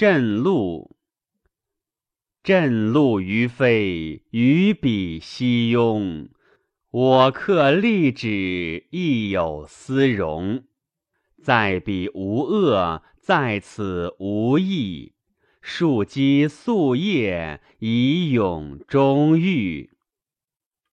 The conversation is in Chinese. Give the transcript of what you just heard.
震鹿。震鹿于飞，于彼西庸。我客立止，亦有思容。在彼无恶，在此无益。树积素叶，以永终欲。